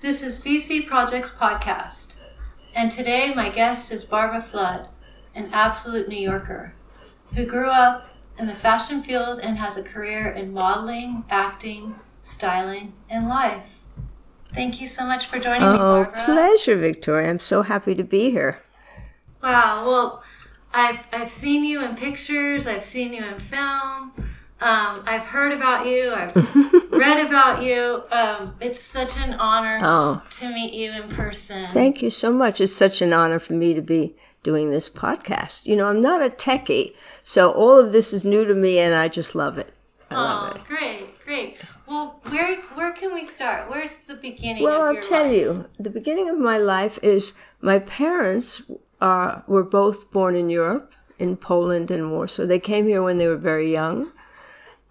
This is VC Projects Podcast, and today my guest is Barbara Flood, an absolute New Yorker who grew up in the fashion field and has a career in modeling, acting, styling, and life. Thank you so much for joining me, Oh, pleasure, Victoria. I'm so happy to be here. Wow. Well, I've I've seen you in pictures. I've seen you in film. Um, I've heard about you. I've read about you. Um, it's such an honor Oh, to meet you in person. thank you so much. It's such an honor for me to be doing this podcast. You know, I'm not a techie, so all of this is new to me, and I just love it. I love oh, it. great, great. Well, where where can we start? Where's the beginning? Well, I'll tell life? you, the beginning of my life is my parents uh, were both born in Europe, in Poland and Warsaw. They came here when they were very young.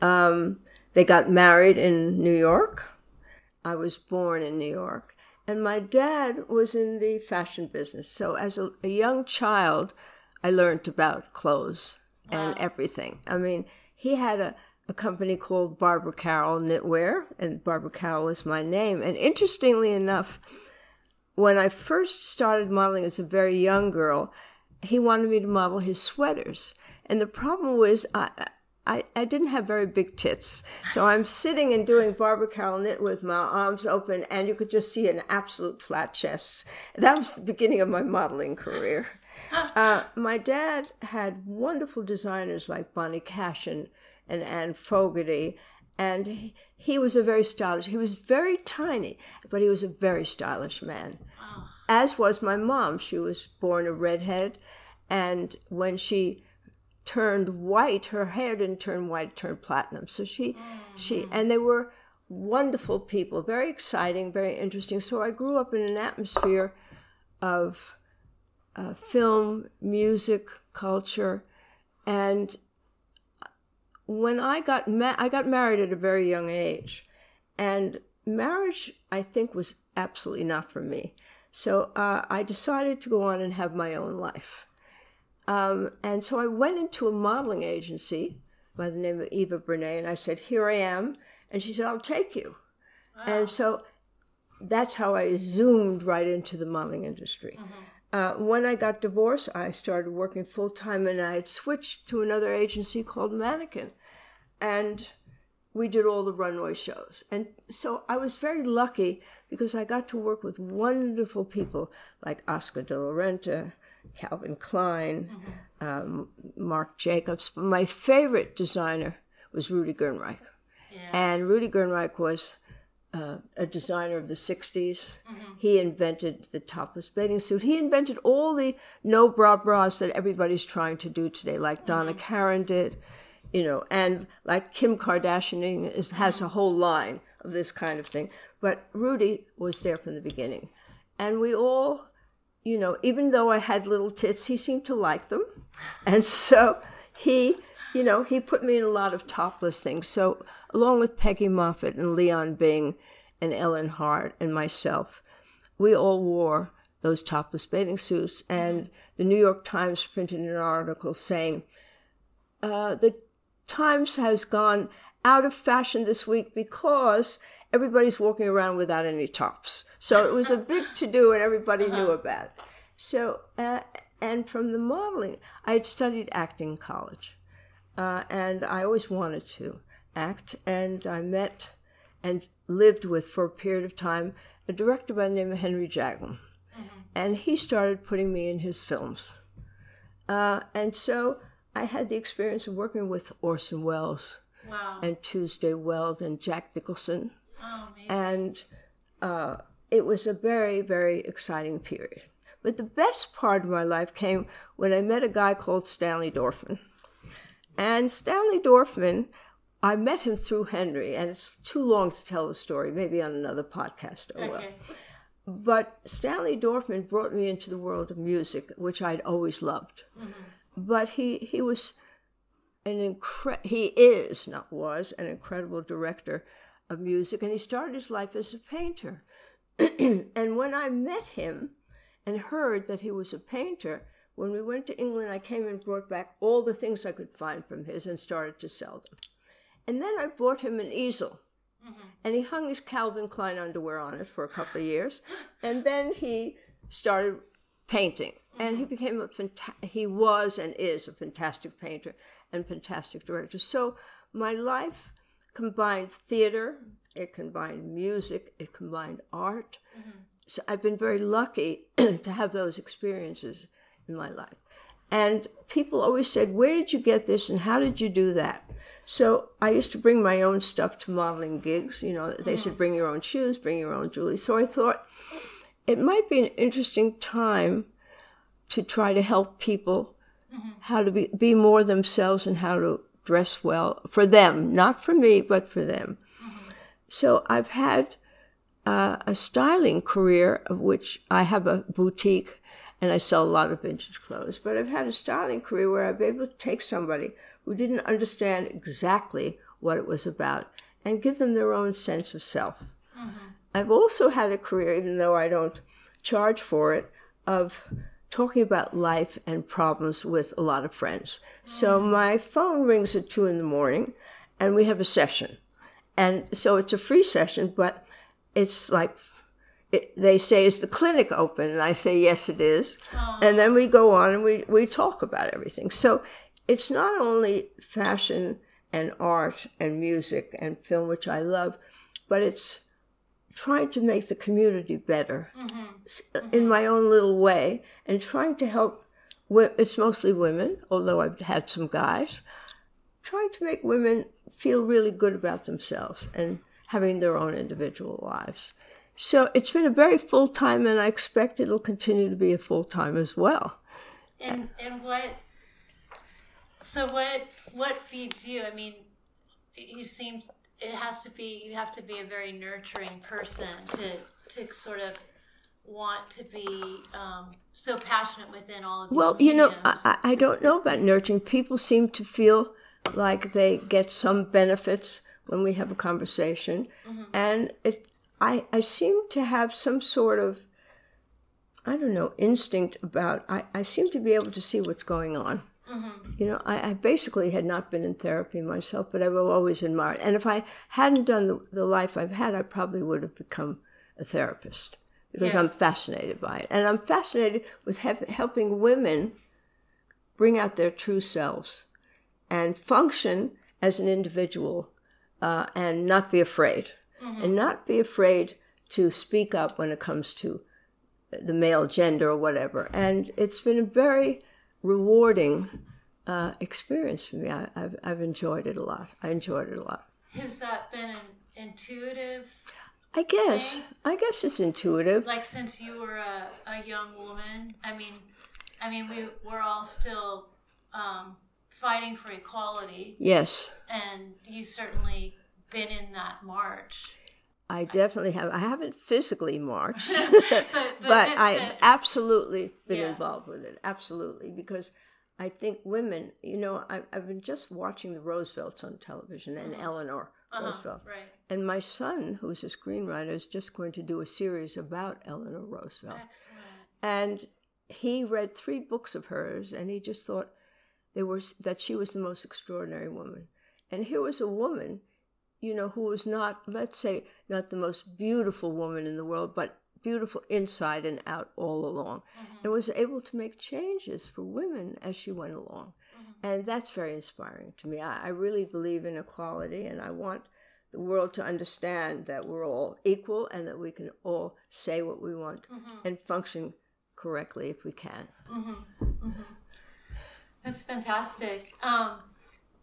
Um, they got married in New York. I was born in New York. And my dad was in the fashion business. So as a, a young child, I learned about clothes and everything. I mean, he had a, a company called Barbara Carroll Knitwear, and Barbara Carroll was my name. And interestingly enough, when I first started modeling as a very young girl, he wanted me to model his sweaters. And the problem was, I, I, I didn't have very big tits. So I'm sitting and doing Barbara Carroll knit with my arms open, and you could just see an absolute flat chest. That was the beginning of my modeling career. Uh, my dad had wonderful designers like Bonnie Cash and, Anne Fogarty, and he, he was a very stylish. He was very tiny, but he was a very stylish man. As was my mom. She was born a redhead, and when she turned white, her hair didn't turn white; it turned platinum. So she, she, and they were wonderful people, very exciting, very interesting. So I grew up in an atmosphere of uh, film, music, culture, and when I got ma- I got married at a very young age, and marriage I think was absolutely not for me. So uh, I decided to go on and have my own life, um, and so I went into a modeling agency by the name of Eva Bernay, and I said, "Here I am," and she said, "I'll take you," and so that's how I zoomed right into the modeling industry. Uh, when I got divorced, I started working full time and I had switched to another agency called Mannequin. And we did all the runway shows. And so I was very lucky because I got to work with wonderful people like Oscar de la Renta, Calvin Klein, um, Marc Jacobs. My favorite designer was Rudi Gernreich. And Rudi Gernreich was uh, a designer of the 60s. He invented the topless bathing suit. He invented all the no bra bras that everybody's trying to do today, like Donna Karan did, you know, and like Kim Kardashian is, has a whole line of this kind of thing. But Rudi was there from the beginning. And we all, you know, even though I had little tits, he seemed to like them. And so he, you know, he put me in a lot of topless things. So along with Peggy Moffitt and Leon Bing and Ellen Hart and myself, we all wore those topless bathing suits. And the New York Times printed an article saying, uh, the Times has gone out of fashion this week because everybody's walking around without any tops. So it was a big to do, and everybody knew about it. So, uh, and from the modeling, I had studied acting in college, uh, and I always wanted to act. And I met and lived with for a period of time a director by the name of Henry Jaglom, and he started putting me in his films. Uh, and so I had the experience of working with Orson Welles Wow. and Tuesday Weld and Jack Nicholson. Oh. And uh, it was a very, very exciting period. But the best part of my life came when I met a guy called Stanley Dorfman. And Stanley Dorfman, I met him through Henry, and it's too long to tell the story, maybe on another podcast. Oh, well. Okay. But Stanley Dorfman brought me into the world of music, which I'd always loved. But he, he was an incre- he is, not was, an incredible director of music, and he started his life as a painter. and when I met him and heard that he was a painter, when we went to England, I came and brought back all the things I could find from his and started to sell them. And then I bought him an easel mm-hmm. And he hung his Calvin Klein underwear on it for a couple of years. And then he started painting. And he mm-hmm. became a fanta- he was and is a fantastic painter and fantastic director. So my life combined theater, it combined music, it combined art. Mm-hmm. So I've been very lucky to have those experiences in my life. And people always said, Where did you get this and how did you do that? So I used to bring my own stuff to modeling gigs. You know, they said, mm-hmm. Bring your own shoes, bring your own jewelry. So I thought it might be an interesting time to try to help people mm-hmm. how to be, be more themselves and how to dress well for them, not for me, but for them. So I've had uh, a styling career of which I have a boutique and I sell a lot of vintage clothes. But I've had a styling career where I've been able to take somebody who didn't understand exactly what it was about and give them their own sense of self. I've also had a career, even though I don't charge for it, of talking about life and problems with a lot of friends. So mm. my phone rings at two in the morning and we have a session. And so it's a free session, but it's like it, they say, Is the clinic open? And I say, Yes, it is. And then we go on and we, we talk about everything. So it's not only fashion and art and music and film, which I love, but it's trying to make the community better mm-hmm. s- uh, in my own little way and trying to help. It's mostly women, although I've had some guys trying to make women feel really good about themselves and having their own individual lives. So it's been a very full time, and I expect it'll continue to be a full time as well. And and what? So what what feeds you? I mean, you seem it has to be you have to be a very nurturing person to to sort of want to be um, so passionate within all of these. Well, you know. I, I I don't know about nurturing. People seem to feel like they get some benefits when we have a conversation, and it. I, I seem to have some sort of, I don't know, instinct about. I, I seem to be able to see what's going on. You know, I, I basically had not been in therapy myself, but I've always admired. And if I hadn't done the, the life I've had, I probably would have become a therapist because Yeah. I'm fascinated by it. And I'm fascinated with hep- helping women bring out their true selves and function as an individual uh, and not be afraid. And not be afraid to speak up when it comes to the male gender or whatever. And it's been a very rewarding uh, experience for me. I, I've, I've enjoyed it a lot. I enjoyed it a lot. has that been an intuitive? I guess. I guess it's intuitive. Like since you were a, a young woman, I mean, I mean we we're all still um, fighting for equality, Yes. and you certainly been in that march. I definitely have. I haven't physically marched, but, but just I've absolutely been Yeah. involved with it. Absolutely, because I think women. You know, I, I've been just watching the Roosevelts on television and mm-hmm. Eleanor uh-huh, Roosevelt, right. and my son, who's a screenwriter, is just going to do a series about Eleanor Roosevelt. Excellent. and he read three books of hers and he just thought they were that she was the most extraordinary woman and here was a woman you know who was not let's say not the most beautiful woman in the world but beautiful inside and out all along mm-hmm. and was able to make changes for women as she went along. Mm-hmm. And that's very inspiring to me. I, I really believe in equality and i want the world to understand that we're all equal and that we can all say what we want mm-hmm. and function correctly if we can. That's fantastic. Um,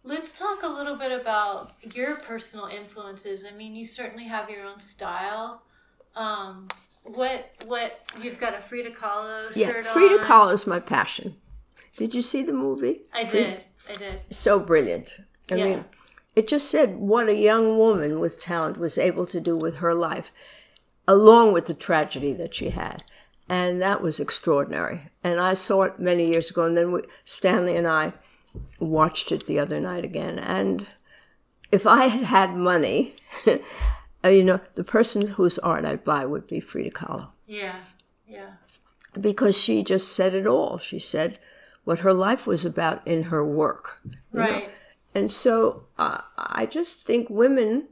let's talk a little bit about your personal influences. I mean, you certainly have your own style. Um, what what you've got a Frida Kahlo Yeah, shirt Frida on. Kahlo is my passion. Did you see the movie? I Frida- did. I did. So brilliant. I Yeah. mean, it just said what a young woman with talent was able to do with her life, along with the tragedy that she had. And that was extraordinary. And I saw it many years ago, and then we, Stanley and I watched it the other night again. And if I had had money, uh, you know, the person whose art I'd buy would be Frida Kahlo. Yeah. Yeah. because she just said it all. She said what her life was about in her work. you know? Right. And so uh, I just think women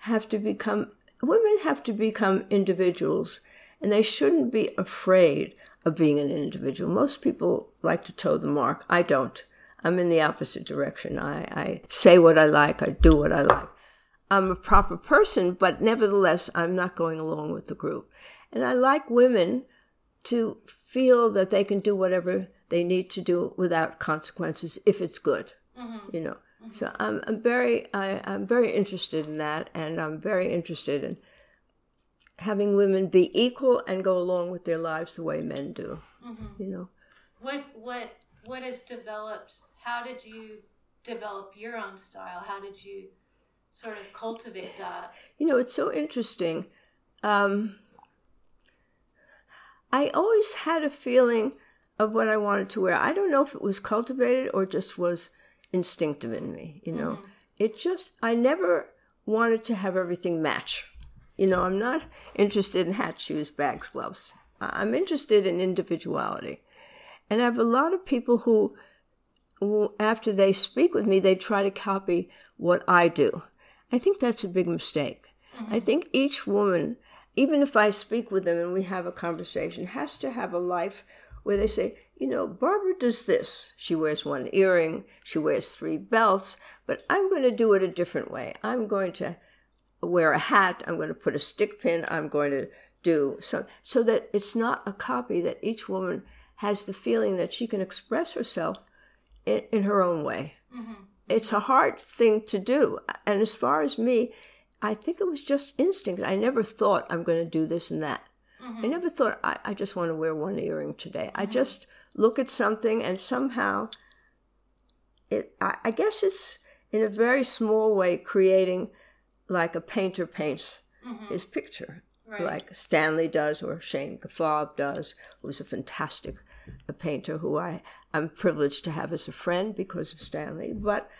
have to become women have to become individuals and they shouldn't be afraid of being an individual. Most people like to toe the mark. I don't. I'm in the opposite direction. I, I say what I like, I do what I like. I'm a proper person, but nevertheless, I'm not going along with the group. And I like women to feel that they can do whatever they need to do without consequences if it's good, mm-hmm. you know. Mm-hmm. So I'm, I'm very I, I'm very interested in that, and I'm very interested in having women be equal and go along with their lives the way men do. Mm-hmm. You know, what what what has developed? How did you develop your own style? How did you sort of cultivate that? You know, it's so interesting. Um, I always had a feeling of what I wanted to wear. I don't know if it was cultivated or just was instinctive in me. You know, mm-hmm. it just I never wanted to have everything match. You know, I'm not interested in hat, shoes, bags, gloves. I'm interested in individuality. And I have a lot of people who, who, after they speak with me, they try to copy what I do. I think that's a big mistake. Mm-hmm. I think each woman, even if I speak with them and we have a conversation, has to have a life where they say, you know, Barbara does this. She wears one earring, she wears three belts, but I'm going to do it a different way. I'm going to wear a hat, I'm going to put a stick pin, I'm going to do so so that it's not a copy that each woman has the feeling that she can express herself in, in her own way. Mm-hmm. It's a hard thing to do. And as far as me, I think it was just instinct. I never thought I'm going to do this and that. Mm-hmm. I never thought I, I, just want to wear one earring today. Mm-hmm. I just look at something and somehow it I, I guess it's in a very small way creating like a painter paints mm-hmm. his picture, right. like Stanley does or Shane Gaffarb does, who's a fantastic a painter who I am privileged to have as a friend because of Stanley. But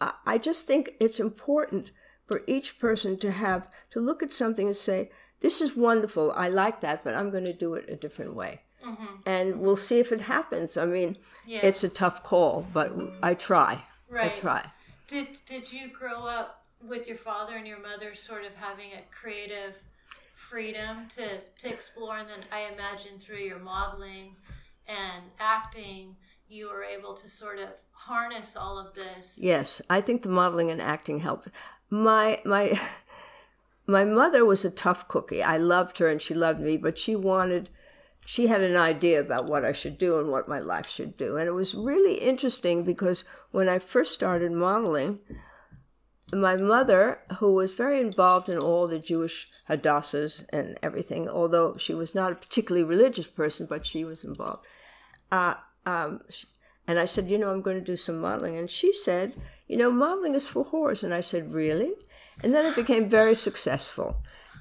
I, I just think it's important for each person to have to look at something and say, "This is wonderful. I like that, but I'm going to do it a different way." Mm-hmm. And we'll see if it happens. I mean, yeah. it's a tough call, but I try. Right. I try. Did Did you grow up with your father and your mother sort of having a creative freedom to, to explore and then i imagine through your modeling and acting you were able to sort of harness all of this yes i think the modeling and acting helped my my my mother was a tough cookie i loved her and she loved me but she wanted she had an idea about what I should do and what my life should do. And it was really interesting because when I first started modeling, my mother, who was very involved in all the Jewish hadassahs and everything, although she was not a particularly religious person, but she was involved. Uh, um, and I said, you know, I'm going to do some modeling. And she said, you know, modeling is for whores. And I said, really? And then it became very successful.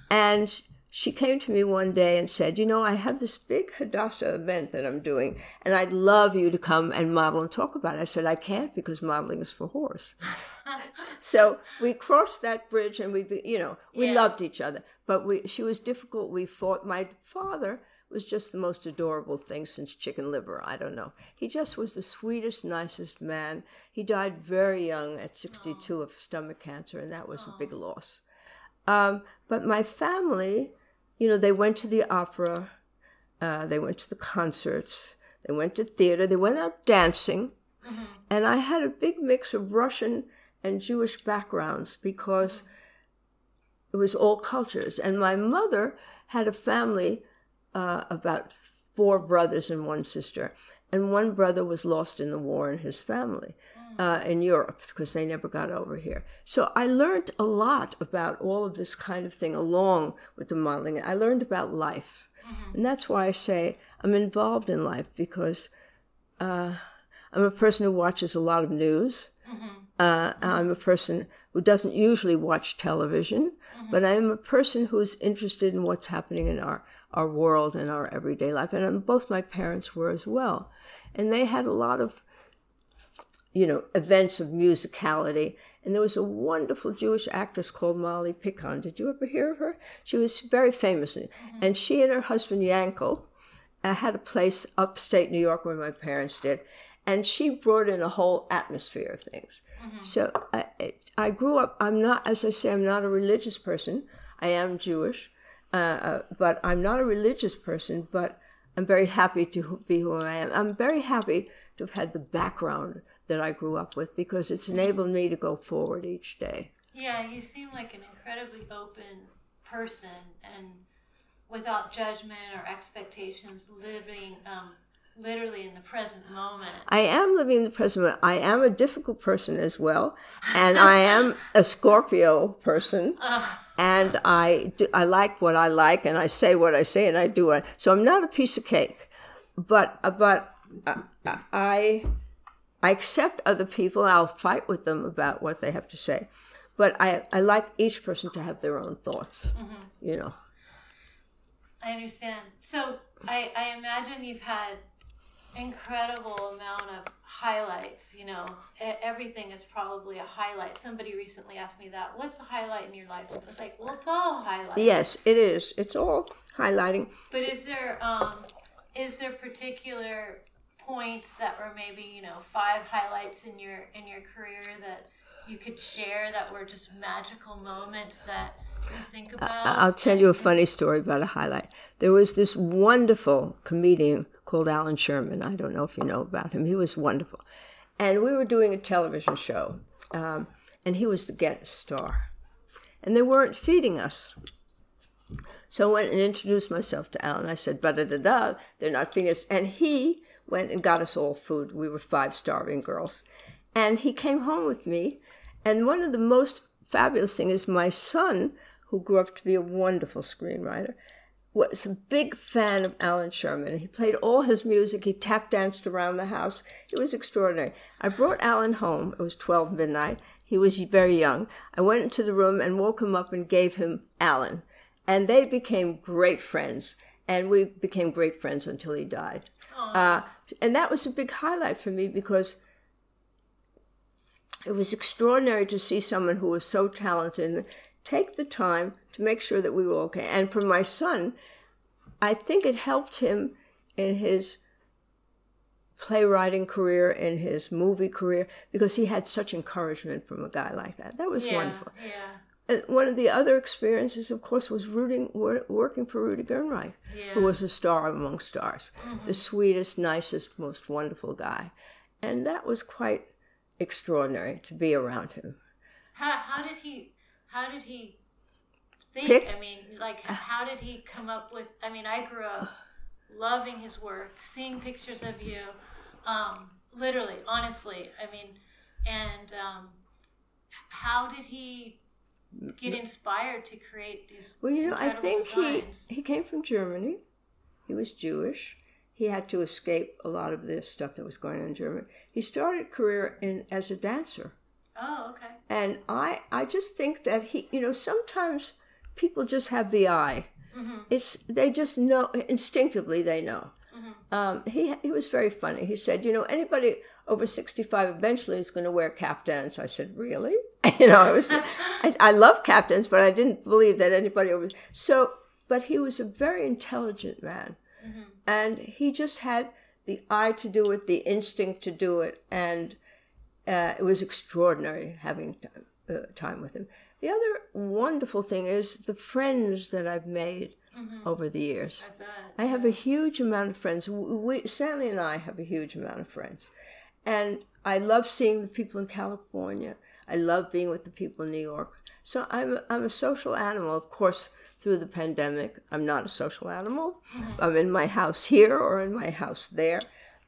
And she came to me one day and said, You know, I have this big Hadassah event that I'm doing, and I'd love you to come and model and talk about it. I said, I can't because modeling is for whores. so we crossed that bridge and we, you know, we yeah. loved each other. But we, she was difficult. We fought. My father was just the most adorable thing since chicken liver. I don't know. He just was the sweetest, nicest man. He died very young at 62 of stomach cancer, and that was a big loss. Um, but my family, you know, they went to the opera, uh, they went to the concerts, they went to theater, they went out dancing. Mm-hmm. And I had a big mix of Russian and Jewish backgrounds because it was all cultures. And my mother had a family uh, about four brothers and one sister. And one brother was lost in the war in his family uh, in Europe because they never got over here. So I learned a lot about all of this kind of thing along with the modeling. I learned about life. Mm-hmm. And that's why I say I'm involved in life because uh, I'm a person who watches a lot of news. Mm-hmm. Uh, I'm a person who doesn't usually watch television, mm-hmm. but I'm a person who's interested in what's happening in our, our world and our everyday life. And both my parents were as well. And they had a lot of you know, events of musicality. And there was a wonderful Jewish actress called Molly Picon. Did you ever hear of her? She was very famous. Mm-hmm. And she and her husband Yankel uh, had a place upstate New York where my parents did. And she brought in a whole atmosphere of things. Mm-hmm. So uh, I grew up. I'm not, as I say, I'm not a religious person. I am Jewish, uh, uh, but I'm not a religious person. But I'm very happy to be who I am. I'm very happy to have had the background that I grew up with because it's enabled me to go forward each day. Yeah, you seem like an incredibly open person and without judgment or expectations, living um, literally in the present moment. I am living in the present moment. I am a difficult person as well, and I am a Scorpio person, and I do, I like what I like, and I say what I say, and I do it. So I'm not a piece of cake, but but uh, I I accept other people. I'll fight with them about what they have to say, but I I like each person to have their own thoughts. Mm-hmm. You know. I understand. So I I imagine you've had incredible amount of highlights. You know, everything is probably a highlight. Somebody recently asked me that. What's the highlight in your life? And was like, well, it's all highlights. Yes, it is. It's all highlighting. But is there um, is there particular points that were maybe you know five highlights in your in your career that you could share that were just magical moments that you think about? I'll tell you a funny story about a highlight. There was this wonderful comedian called Allan Sherman. I don't know if you know about him. He was wonderful. And we were doing a television show, um, and he was the guest star. And they weren't feeding us. So I went and introduced myself to Allan. I said, da da da da, they're not feeding us. And he went and got us all food. We were five starving girls. And he came home with me. And one of the most fabulous things is my son, who grew up to be a wonderful screenwriter, was a big fan of Allan Sherman. He played all his music. He tap danced around the house. It was extraordinary. I brought Allan home. It was 12 midnight. He was very young. I went into the room and woke him up and gave him Allan. And they became great friends. And we became great friends until he died. Uh, and that was a big highlight for me because it was extraordinary to see someone who was so talented take the time to make sure that we were okay. And for my son, I think it helped him in his playwriting career, in his movie career, because he had such encouragement from a guy like that. That was yeah, wonderful. Yeah. And one of the other experiences, of course, was rooting, working for Rudi Gernreich, yeah. who was a star among stars, mm-hmm. the sweetest, nicest, most wonderful guy. And that was quite extraordinary to be around him. How, how did he how did he think? Pick? I mean, like, how did he come up with? I mean, I grew up loving his work, seeing pictures of you, um, literally, honestly. I mean, and um, how did he get inspired to create these? Well, you know, I think designs? he he came from Germany. He was Jewish. He had to escape a lot of the stuff that was going on in Germany. He started career in as a dancer Oh, okay. And I, I just think that he, you know, sometimes people just have the eye. Mm-hmm. It's they just know instinctively. They know. Mm-hmm. Um, he he was very funny. He said, you know, anybody over sixty five eventually is going to wear caftans. I said, really? you know, I was, I, I love caftans, but I didn't believe that anybody over. So, but he was a very intelligent man, mm-hmm. and he just had the eye to do it, the instinct to do it, and uh, it was extraordinary having time, uh, time with him. The other wonderful thing is the friends that I've made mm-hmm. over the years. I, I, have a huge amount of friends. We, Stanley and I have a huge amount of friends. And I love seeing the people in California. I love being with the people in New York. So I'm, I'm a social animal. Of course, through the pandemic, I'm not a social animal. Mm-hmm. I'm in my house here or in my house there.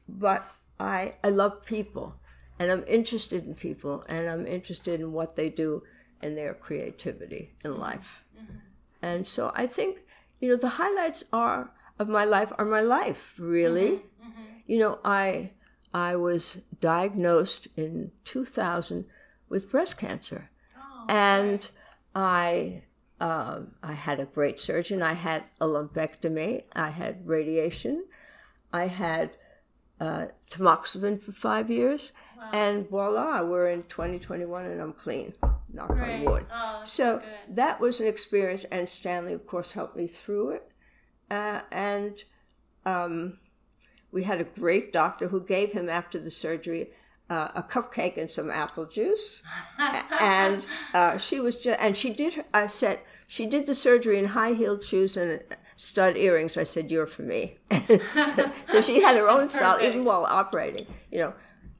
But I, I love people and I'm interested in people and I'm interested in what they do and their creativity in life. Mm-hmm. And so I think, you know, the highlights are of my life are my life, really. Mm-hmm. mm-hmm. You know, I I was diagnosed in 2000 with breast cancer. Oh, and I um, I had a great surgeon. I had a lumpectomy. I had radiation. I had uh, tamoxifen for five years, wow. and voila, we're in 2021 and I'm clean. Knock on wood. Oh, so that was an experience, and Stanley, of course, helped me through it. Uh, and um, we had a great doctor who gave him after the surgery uh, a cupcake and some apple juice, and uh, she was just and she did. I said she did the surgery in high heeled shoes and stud earrings. I said, "You're for me." so she had her own style even while operating. You know,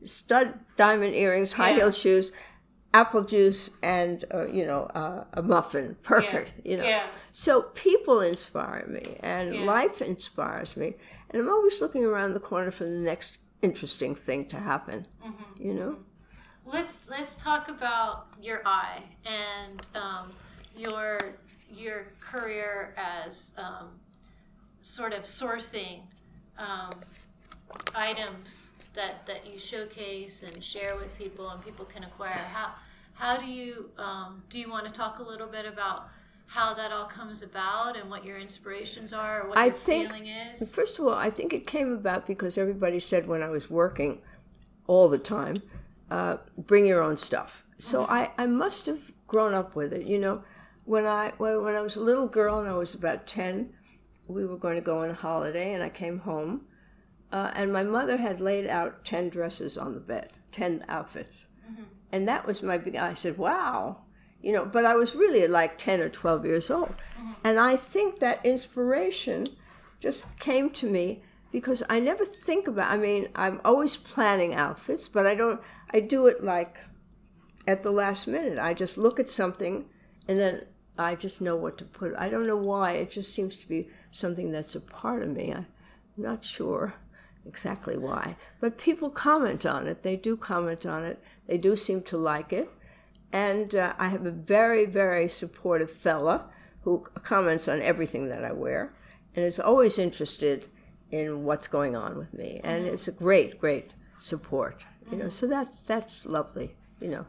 stud diamond earrings, high heeled yeah. shoes, apple juice, and uh, you know uh, a muffin. Perfect. Yeah. You know. Yeah. So people inspire me, and life inspires me, and I'm always looking around the corner for the next interesting thing to happen. Mm-hmm. You know. Let's let's talk about your eye and um, your your career as um, sort of sourcing um, items that that you showcase and share with people and people can acquire. How how do you um, do you want to talk a little bit about how that all comes about and what your inspirations are or what I your think, feeling is? First of all, I think it came about because everybody said when I was working all the time, uh, bring your own stuff. So mm-hmm. I, I must have grown up with it. You know, when I when, when I was a little girl and I was about ten, we were going to go on a holiday, and I came home, uh, and my mother had laid out ten dresses on the bed, ten outfits, mm-hmm. and that was my big. I said, "Wow." You know, but I was really like 10 or 12 years old. Mm-hmm. And I think that inspiration just came to me because I never think about I mean, I'm always planning outfits, but I don't I do it like at the last minute. I just look at something and then I just know what to put. I don't know why. It just seems to be something that's a part of me. I'm not sure exactly why. But people comment on it. They do comment on it. They do seem to like it. And uh, I have a very, very supportive fella who comments on everything that I wear and is always interested in what's going on with me. And mm-hmm. it's a great, great support. You know, mm-hmm. so that's that's lovely. You know.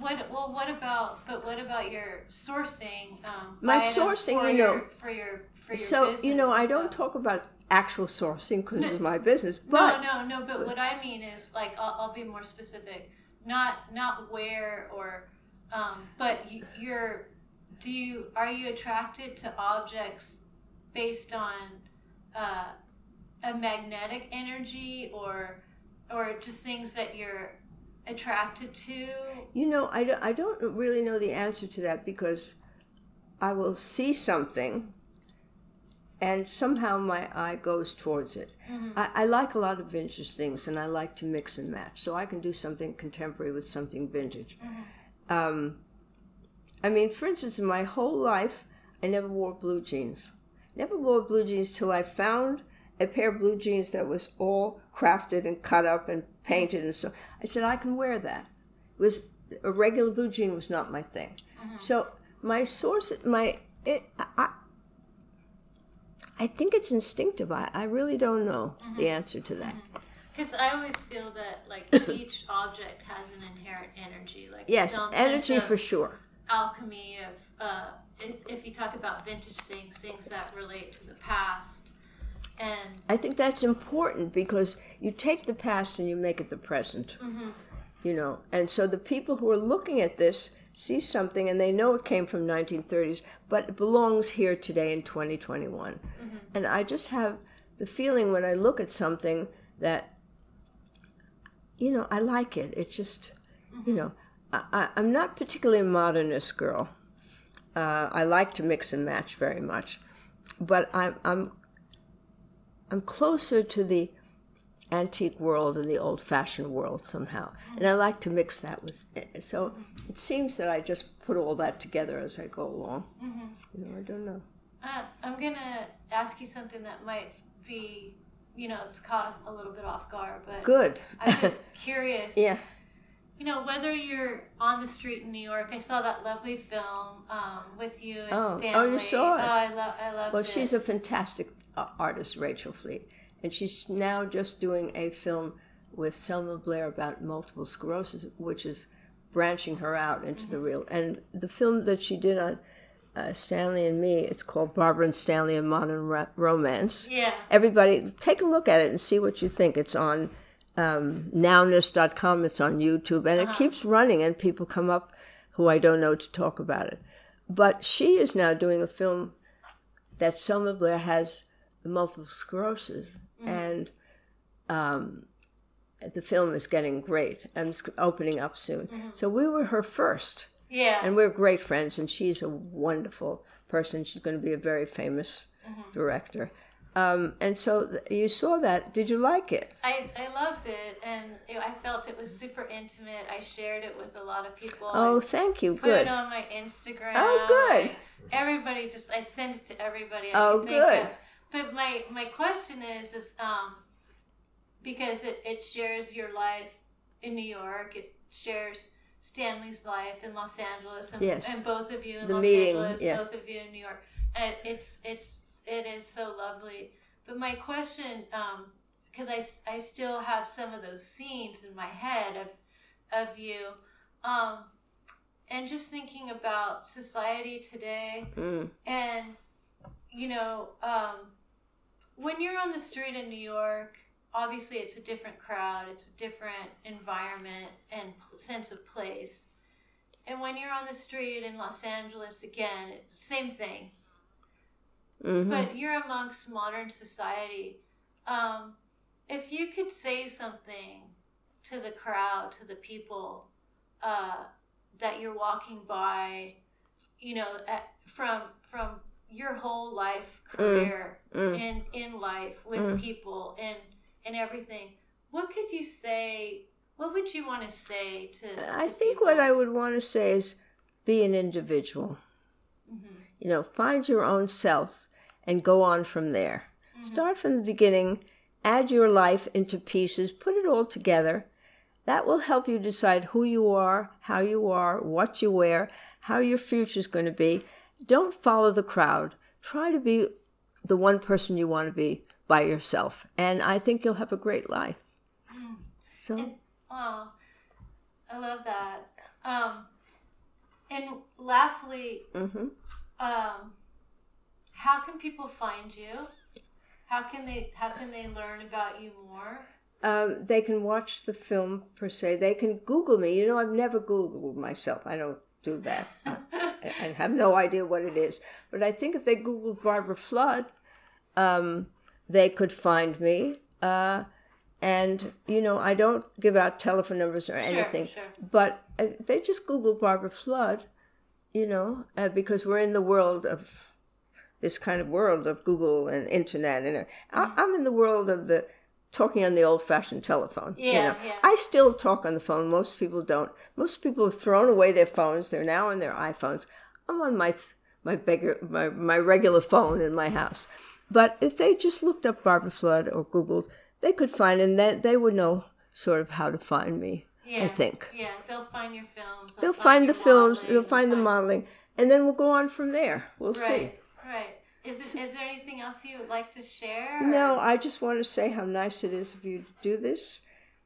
What well? What about? But what about your sourcing? Um, My sourcing, you know, for your for your so you know, I don't talk about actual sourcing because it's my business. But no, no, no. But, but what I mean is, like, I'll, I'll, be more specific. Not not where or, um, but you, you're. Do you are you attracted to objects based on uh, a magnetic energy or or just things that you're attracted to? You know, I don't, I don't really know the answer to that because I will see something and somehow my eye goes towards it. Mm-hmm. I, I, like a lot of vintage things and I like to mix and match. So I can do something contemporary with something vintage. Mm-hmm. Um, I mean, for instance, in my whole life, I never wore blue jeans. Never wore blue jeans till I found a pair of blue jeans that was all crafted and cut up and painted and stuff. I said, I can wear that. It was a regular blue jean was not my thing. Mm-hmm. So my source, my it, I, I think it's instinctive. I, I really don't know mm-hmm. the answer to that. Because mm-hmm. I always feel that like each object has an inherent energy. Like yes, energy for sure. Alchemy of uh, if if you talk about vintage things, things that relate to the past and I think that's important because you take the past and you make it the present. Mm-hmm. You know, and so the people who are looking at this see something and they know it came from 1930s, but it belongs here today in 2021. Mm-hmm. And I just have the feeling when I look at something that, you know, I like it. It's just, mm-hmm. you know, I, am not particularly a modernist girl. Uh, I like to mix and match very much, but I'm, I'm I'm closer to the antique world and the old fashioned world somehow. And I like to mix that with so it seems that I just put all that together as I go along. Mm-hmm. You know, I don't know. Uh, I'm gonna ask you something that might be, you know, it's caught a little bit off guard, but good. I'm just curious. yeah. You know, whether you're on the street in New York, I saw that lovely film um, with you and oh. Stanley. Oh, you saw it. Oh, I love, I love. Well, it. she's a fantastic artist, Rachel Fleit. And she's now just doing a film with Selma Blair about multiple sclerosis, which is branching her out into the real. And the film that she did on uh, Stanley and Me, it's called Barbara and Stanley: A Modern Ra- Romance. Yeah. Everybody, take a look at it and see what you think. It's on um, nowness.com, it's on YouTube, and uh-huh. it keeps running, and people come up who I don't know to talk about it. But she is now doing a film that Selma Blair has multiple sclerosis, mm. and um, the film is getting great and it's opening up soon. So we were her first. Yeah. And we're great friends, and she's a wonderful person. She's going to be a very famous director. Um, and so th- you saw that. Did you like it? I, I loved it and it, I felt it was super intimate. I shared it with a lot of people. Oh, I thank you. put Good. it on my Instagram. Oh, good. I- everybody just I sent it to everybody. I Oh, good. of. But my my question is is um because it, it shares your life in New York. It shares Stanley's life in Los Angeles and, Yes. and both of you in The Los meeting, Angeles, yeah. both of you in New York. And it's it's it is so lovely. But my question, um, because I still have some of those scenes in my head of of you, um, and just thinking about society today, Mm, and you know, um, when you're on the street in New York, obviously it's a different crowd, it's a different environment and sense of place. And when you're on the street in Los Angeles, again, same thing mhm. but you're amongst modern society. Um, if you could say something to the crowd, to the people uh, that you're walking by, you know, at, from your whole life career mm. in in life with Mm. people and and everything, what could you say? What would you want to say to? I think people? what I would want to say is be an individual. Mhm. You know, find your own self and go on from there. Start from the beginning, add your life into pieces, put it all together. That will help you decide who you are, how you are, what you wear, how your future is going to be. Don't follow the crowd. Try to be the one person you want to be by yourself. And I think you'll have a great life. So, And, oh, I love that. Um, and lastly, mhm. um, how can people find you? How can they how can they learn about you more? Um, they can watch the film per se. They can Google me. You know, I've never Googled myself. I don't do that. I, I have no idea what it is. But I think if they Googled Barbara Flood, um, they could find me. Uh, and, you know, I don't give out telephone numbers or anything. sure. sure. But uh, they just Google Barbara Flood, you know, uh, because we're in the world of this kind of world of Google and internet. And uh, I, I'm in the world of the talking on the old-fashioned telephone. you Yeah, know. yeah. I still talk on the phone. Most people don't. Most people have thrown away their phones. They're now on their iPhones. I'm on my th- my beggar my, my regular phone in my house. But if they just looked up Barbara Flood or Googled, they could find, and then they would know sort of how to find me. Yeah, I think Yeah, they'll find your films. they'll find the films. modeling, They'll find the modeling, and then we'll go on from there. We'll see. Right, right. Is it, is there anything else you would like to share? or- No, I just want to say how nice it is of you to do this.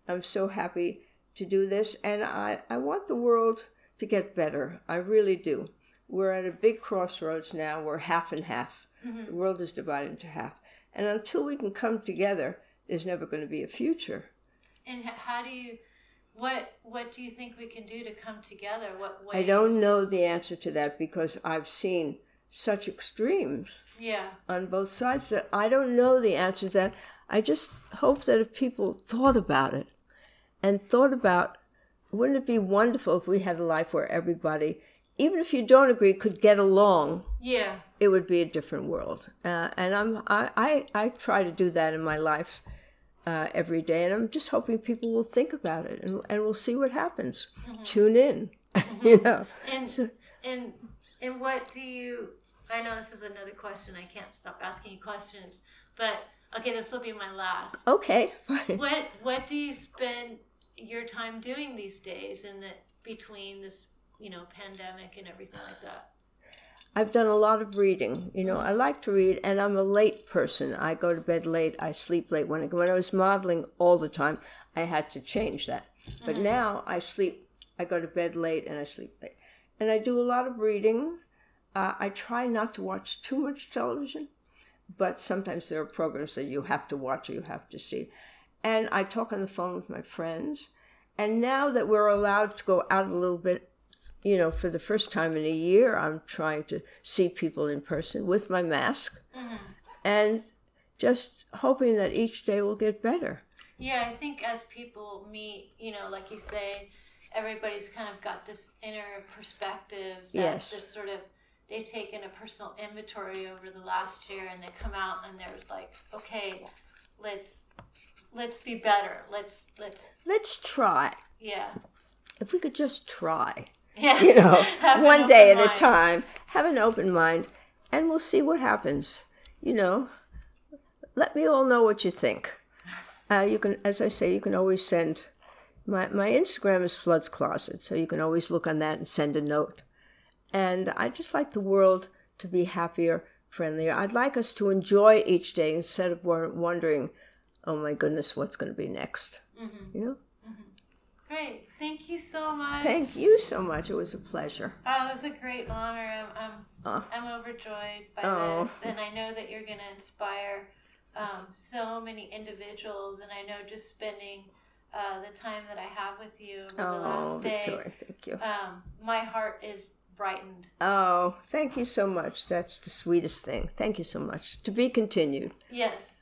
I'm so happy to do this, and I, I want the world to get better. I really do. We're at a big crossroads now. We're half and half. Mm-hmm. The world is divided into half. And until we can come together, there's never going to be a future. And how do you? What What do you think we can do to come together? What ways? I don't know the answer to that because I've seen such extremes. Yeah. on both sides that I don't know the answer to that. I just hope that if people thought about it and thought about wouldn't it be wonderful if we had a life where everybody, even if you don't agree, could get along, Yeah. it would be a different world. Uh, and I'm I, I, I try to do that in my life uh, every day, and I'm just hoping people will think about it and, and we'll see what happens. Tune in, you know. And So- and and what do you? I know this is another question. I can't stop asking you questions, but okay, this will be my last. Okay. What What do you spend your time doing these days in the between this you know pandemic and everything like that? I've done a lot of reading. You know, I like to read, and I'm a late person. I go to bed late. I sleep late. When I, when I was modeling all the time, I had to change that. But mm-hmm. now I sleep. I go to bed late and I sleep late, and I do a lot of reading. Uh, I try not to watch too much television, but sometimes there are programs that you have to watch or you have to see. And I talk on the phone with my friends. And now that we're allowed to go out a little bit you know, for the first time in a year, I'm trying to see people in person with my mask and just hoping that each day will get better. Yeah, I think as people meet, you know, like you say, everybody's kind of got this inner perspective that Yes. this sort of they've taken a personal inventory over the last year and they come out and they're like, okay, let's let's be better. Let's let's Let's try. yeah. If we could just try, Yeah. you know, one day at open a time, have an open mind, and we'll see what happens. You know, let me all know what you think. Uh, you can, as I say, you can always send. My my Instagram is Floods Closet, so you can always look on that and send a note. And I'd just like the world to be happier, friendlier. I'd like us to enjoy each day instead of wondering, "Oh my goodness, what's going to be next?" Mm-hmm. You know. Great. Thank you so much. Thank you so much. It was a pleasure. Oh, it was a great honor. I'm I'm, Oh. I'm overjoyed by Oh. this, and I know that you're going to inspire um, so many individuals. And I know just spending uh, the time that I have with you over the Oh, last day, Victoria, thank you. um, my heart is brightened. Oh, thank you so much. That's the sweetest thing. Thank you so much. To be continued. Yes.